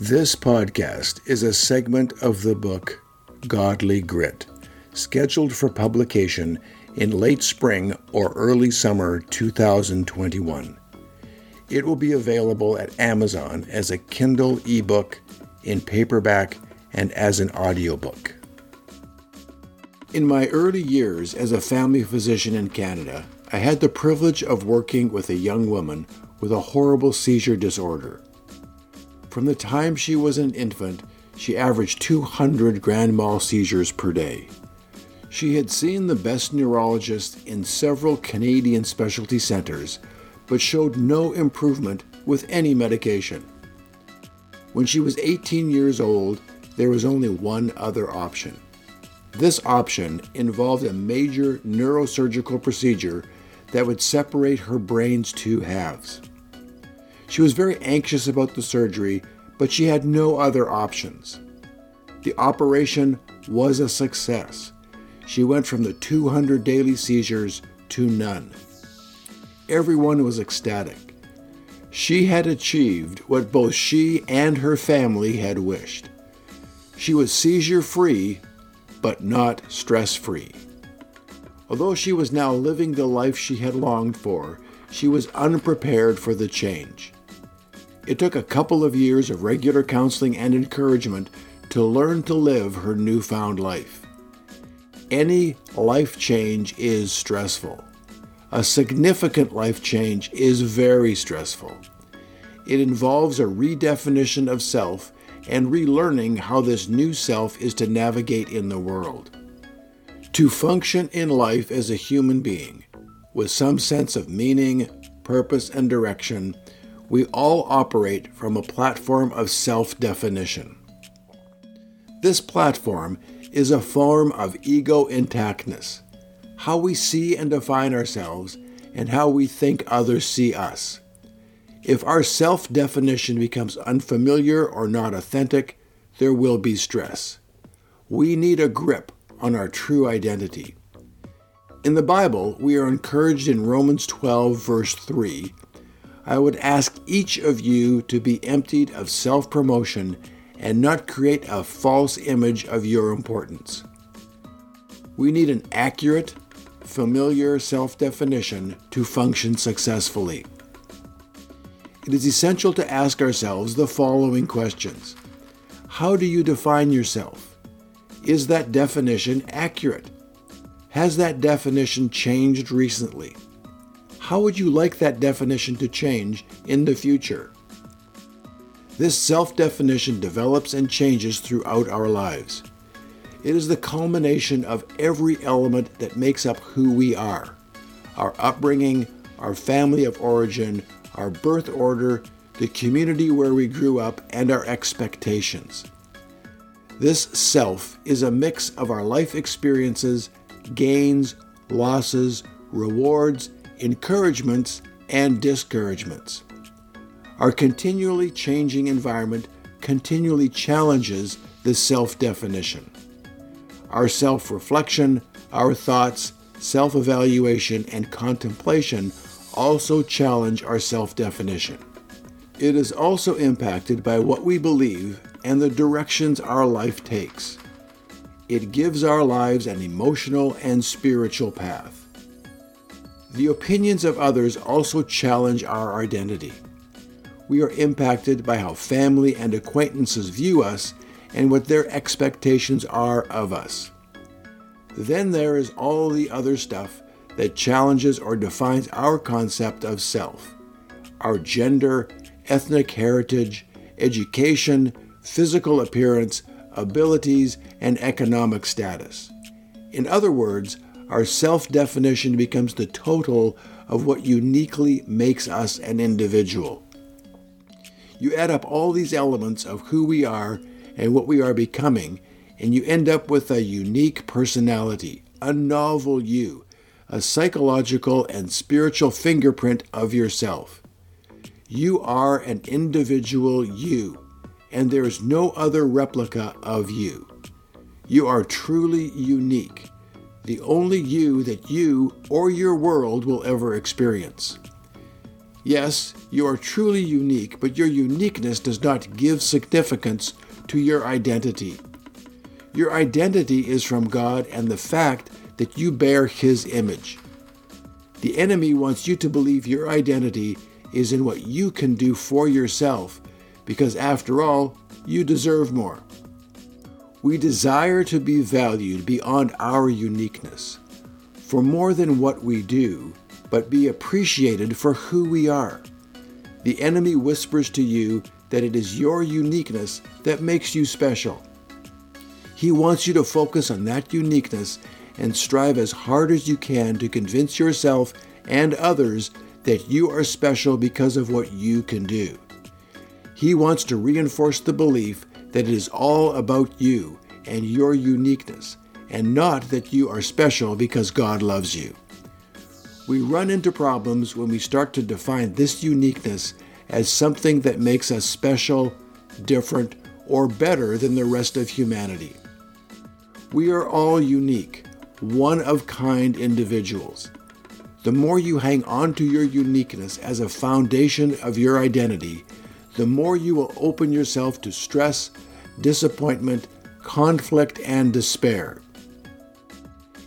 This podcast is a segment of the book Godly Grit, scheduled for publication in late spring or early summer 2021. It will be available at Amazon as a Kindle ebook, in paperback, and as an audiobook. In my early years as a family physician in Canada, I had the privilege of working with a young woman with a horrible seizure disorder. From the time she was an infant, she averaged 200 grand mal seizures per day. She had seen the best neurologists in several Canadian specialty centers, but showed no improvement with any medication. When she was 18 years old, there was only one other option. This option involved a major neurosurgical procedure that would separate her brain's two halves. She was very anxious about the surgery, but she had no other options. The operation was a success. She went from the 200 daily seizures to none. Everyone was ecstatic. She had achieved what both she and her family had wished. She was seizure free, but not stress free. Although she was now living the life she had longed for, she was unprepared for the change. It took a couple of years of regular counseling and encouragement to learn to live her newfound life. Any life change is stressful. A significant life change is very stressful. It involves a redefinition of self and relearning how this new self is to navigate in the world. To function in life as a human being, with some sense of meaning, purpose, and direction, we all operate from a platform of self definition. This platform is a form of ego intactness, how we see and define ourselves, and how we think others see us. If our self definition becomes unfamiliar or not authentic, there will be stress. We need a grip on our true identity. In the Bible, we are encouraged in Romans 12, verse 3 I would ask each of you to be emptied of self promotion and not create a false image of your importance. We need an accurate, familiar self definition to function successfully. It is essential to ask ourselves the following questions How do you define yourself? Is that definition accurate? Has that definition changed recently? How would you like that definition to change in the future? This self definition develops and changes throughout our lives. It is the culmination of every element that makes up who we are our upbringing, our family of origin, our birth order, the community where we grew up, and our expectations. This self is a mix of our life experiences, gains, losses, rewards, encouragements, and discouragements. Our continually changing environment continually challenges this self definition. Our self reflection, our thoughts, self evaluation, and contemplation also challenge our self definition. It is also impacted by what we believe and the directions our life takes. It gives our lives an emotional and spiritual path. The opinions of others also challenge our identity. We are impacted by how family and acquaintances view us and what their expectations are of us. Then there is all the other stuff that challenges or defines our concept of self our gender, ethnic heritage, education, physical appearance, abilities, and economic status. In other words, our self definition becomes the total of what uniquely makes us an individual. You add up all these elements of who we are and what we are becoming, and you end up with a unique personality, a novel you, a psychological and spiritual fingerprint of yourself. You are an individual you, and there is no other replica of you. You are truly unique the only you that you or your world will ever experience. Yes, you are truly unique, but your uniqueness does not give significance to your identity. Your identity is from God and the fact that you bear His image. The enemy wants you to believe your identity is in what you can do for yourself, because after all, you deserve more. We desire to be valued beyond our uniqueness, for more than what we do, but be appreciated for who we are. The enemy whispers to you that it is your uniqueness that makes you special. He wants you to focus on that uniqueness and strive as hard as you can to convince yourself and others that you are special because of what you can do. He wants to reinforce the belief that it is all about you and your uniqueness, and not that you are special because God loves you. We run into problems when we start to define this uniqueness as something that makes us special, different, or better than the rest of humanity. We are all unique, one of kind individuals. The more you hang on to your uniqueness as a foundation of your identity, the more you will open yourself to stress, disappointment, conflict, and despair.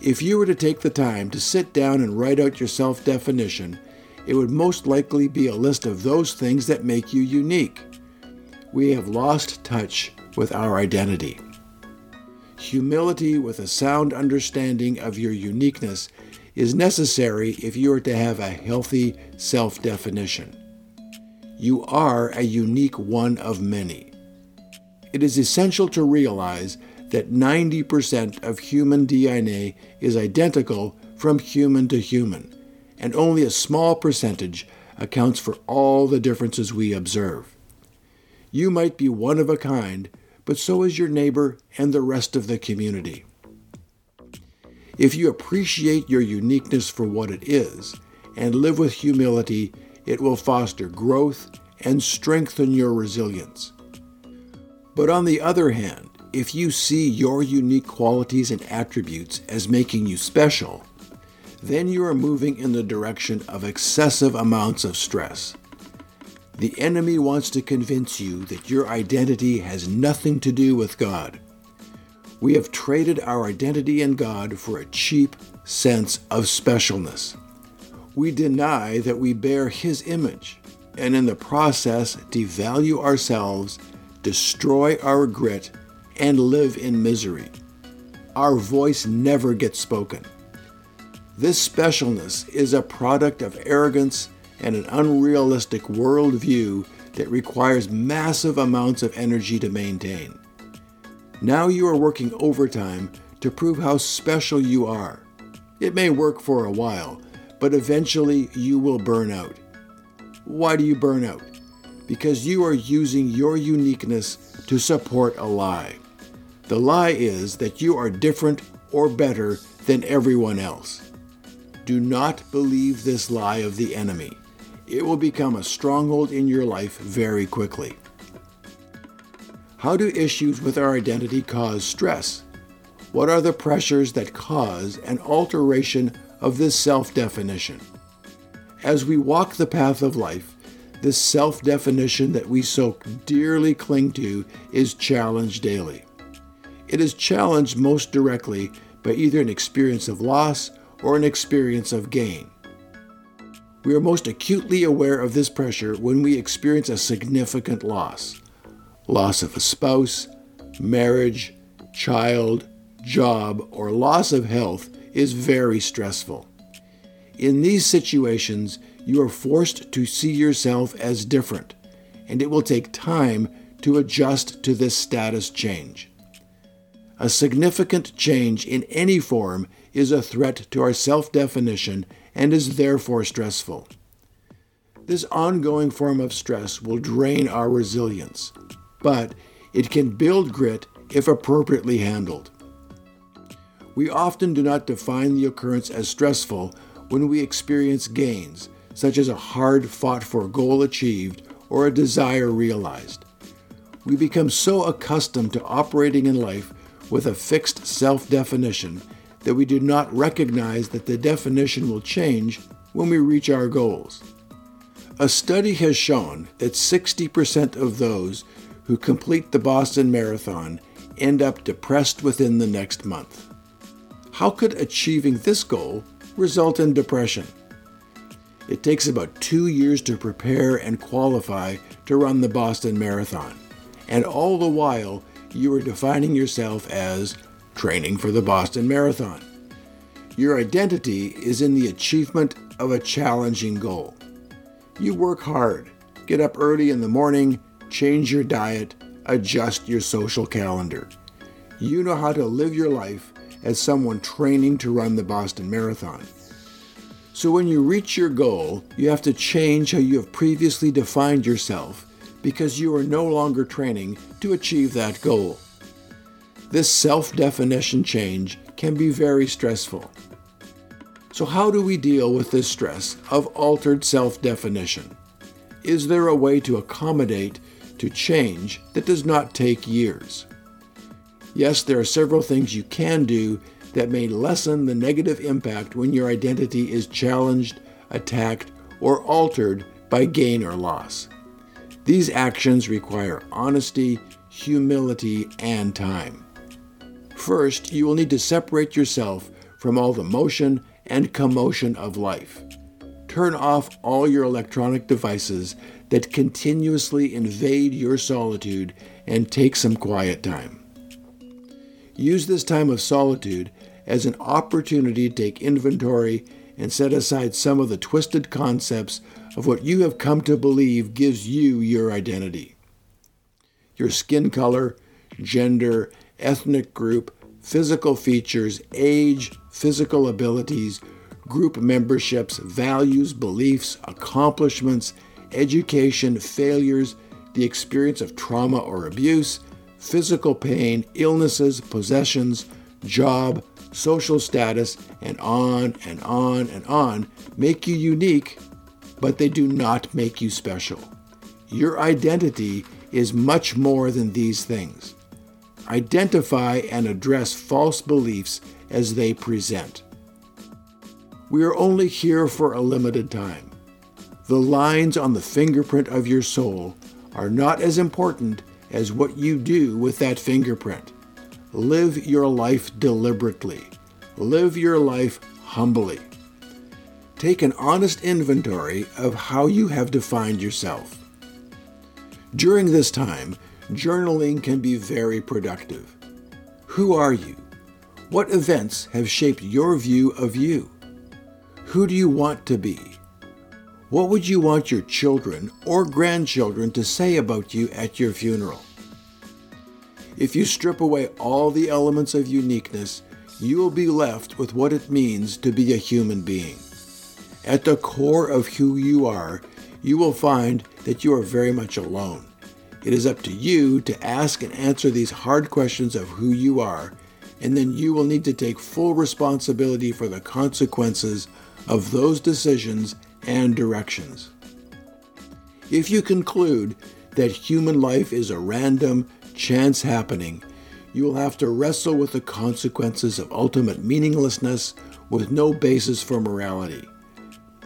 If you were to take the time to sit down and write out your self definition, it would most likely be a list of those things that make you unique. We have lost touch with our identity. Humility with a sound understanding of your uniqueness is necessary if you are to have a healthy self definition. You are a unique one of many it is essential to realize that 90% of human DNA is identical from human to human, and only a small percentage accounts for all the differences we observe. You might be one of a kind, but so is your neighbor and the rest of the community. If you appreciate your uniqueness for what it is and live with humility, it will foster growth and strengthen your resilience. But on the other hand, if you see your unique qualities and attributes as making you special, then you are moving in the direction of excessive amounts of stress. The enemy wants to convince you that your identity has nothing to do with God. We have traded our identity in God for a cheap sense of specialness. We deny that we bear His image, and in the process devalue ourselves destroy our grit, and live in misery. Our voice never gets spoken. This specialness is a product of arrogance and an unrealistic worldview that requires massive amounts of energy to maintain. Now you are working overtime to prove how special you are. It may work for a while, but eventually you will burn out. Why do you burn out? because you are using your uniqueness to support a lie. The lie is that you are different or better than everyone else. Do not believe this lie of the enemy. It will become a stronghold in your life very quickly. How do issues with our identity cause stress? What are the pressures that cause an alteration of this self definition? As we walk the path of life, this self definition that we so dearly cling to is challenged daily. It is challenged most directly by either an experience of loss or an experience of gain. We are most acutely aware of this pressure when we experience a significant loss loss of a spouse, marriage, child, job, or loss of health is very stressful. In these situations, you are forced to see yourself as different, and it will take time to adjust to this status change. A significant change in any form is a threat to our self definition and is therefore stressful. This ongoing form of stress will drain our resilience, but it can build grit if appropriately handled. We often do not define the occurrence as stressful when we experience gains, such as a hard fought for goal achieved or a desire realized. We become so accustomed to operating in life with a fixed self definition that we do not recognize that the definition will change when we reach our goals. A study has shown that 60% of those who complete the Boston Marathon end up depressed within the next month. How could achieving this goal result in depression? It takes about two years to prepare and qualify to run the Boston Marathon, and all the while you are defining yourself as training for the Boston Marathon. Your identity is in the achievement of a challenging goal. You work hard, get up early in the morning, change your diet, adjust your social calendar. You know how to live your life as someone training to run the Boston Marathon. So when you reach your goal, you have to change how you have previously defined yourself because you are no longer training to achieve that goal. This self definition change can be very stressful. So, how do we deal with this stress of altered self definition? Is there a way to accommodate to change that does not take years? Yes, there are several things you can do that may lessen the negative impact when your identity is challenged, attacked, or altered by gain or loss. These actions require honesty, humility, and time. First, you will need to separate yourself from all the motion and commotion of life. Turn off all your electronic devices that continuously invade your solitude and take some quiet time. Use this time of solitude as an opportunity to take inventory and set aside some of the twisted concepts of what you have come to believe gives you your identity. Your skin color, gender, ethnic group, physical features, age, physical abilities, group memberships, values, beliefs, accomplishments, education, failures, the experience of trauma or abuse, physical pain, illnesses, possessions, job, social status, and on and on and on make you unique, but they do not make you special. Your identity is much more than these things. Identify and address false beliefs as they present. We are only here for a limited time. The lines on the fingerprint of your soul are not as important as what you do with that fingerprint. Live your life deliberately. Live your life humbly. Take an honest inventory of how you have defined yourself. During this time, journaling can be very productive. Who are you? What events have shaped your view of you? Who do you want to be? What would you want your children or grandchildren to say about you at your funeral? If you strip away all the elements of uniqueness, you will be left with what it means to be a human being. At the core of who you are, you will find that you are very much alone. It is up to you to ask and answer these hard questions of who you are, and then you will need to take full responsibility for the consequences of those decisions and directions. If you conclude that human life is a random, chance happening, you will have to wrestle with the consequences of ultimate meaninglessness with no basis for morality.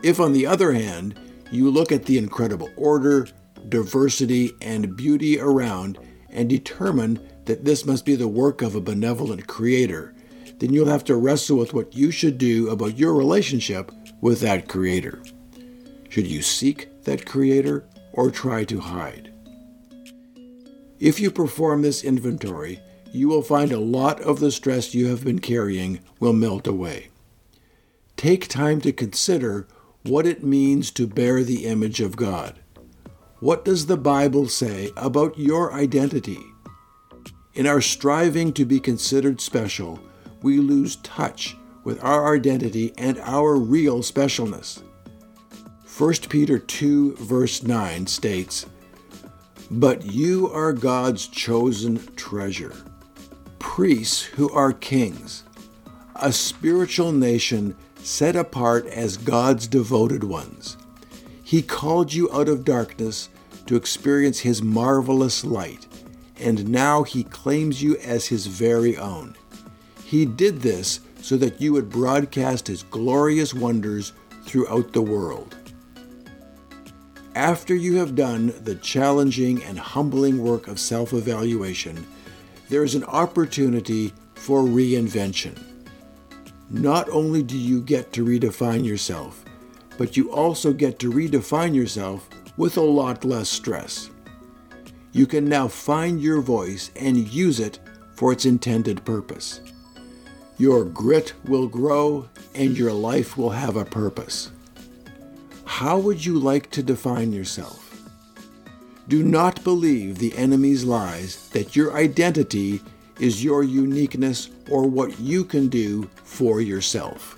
If, on the other hand, you look at the incredible order, diversity, and beauty around and determine that this must be the work of a benevolent creator, then you'll have to wrestle with what you should do about your relationship with that creator. Should you seek that creator or try to hide? If you perform this inventory, you will find a lot of the stress you have been carrying will melt away. Take time to consider what it means to bear the image of God. What does the Bible say about your identity? In our striving to be considered special, we lose touch with our identity and our real specialness. 1 Peter 2, verse 9 states, But you are God's chosen treasure, priests who are kings, a spiritual nation set apart as God's devoted ones. He called you out of darkness to experience His marvelous light, and now He claims you as His very own. He did this so that you would broadcast His glorious wonders throughout the world. After you have done the challenging and humbling work of self evaluation, there is an opportunity for reinvention. Not only do you get to redefine yourself, but you also get to redefine yourself with a lot less stress. You can now find your voice and use it for its intended purpose. Your grit will grow and your life will have a purpose. How would you like to define yourself? Do not believe the enemy's lies that your identity is your uniqueness or what you can do for yourself.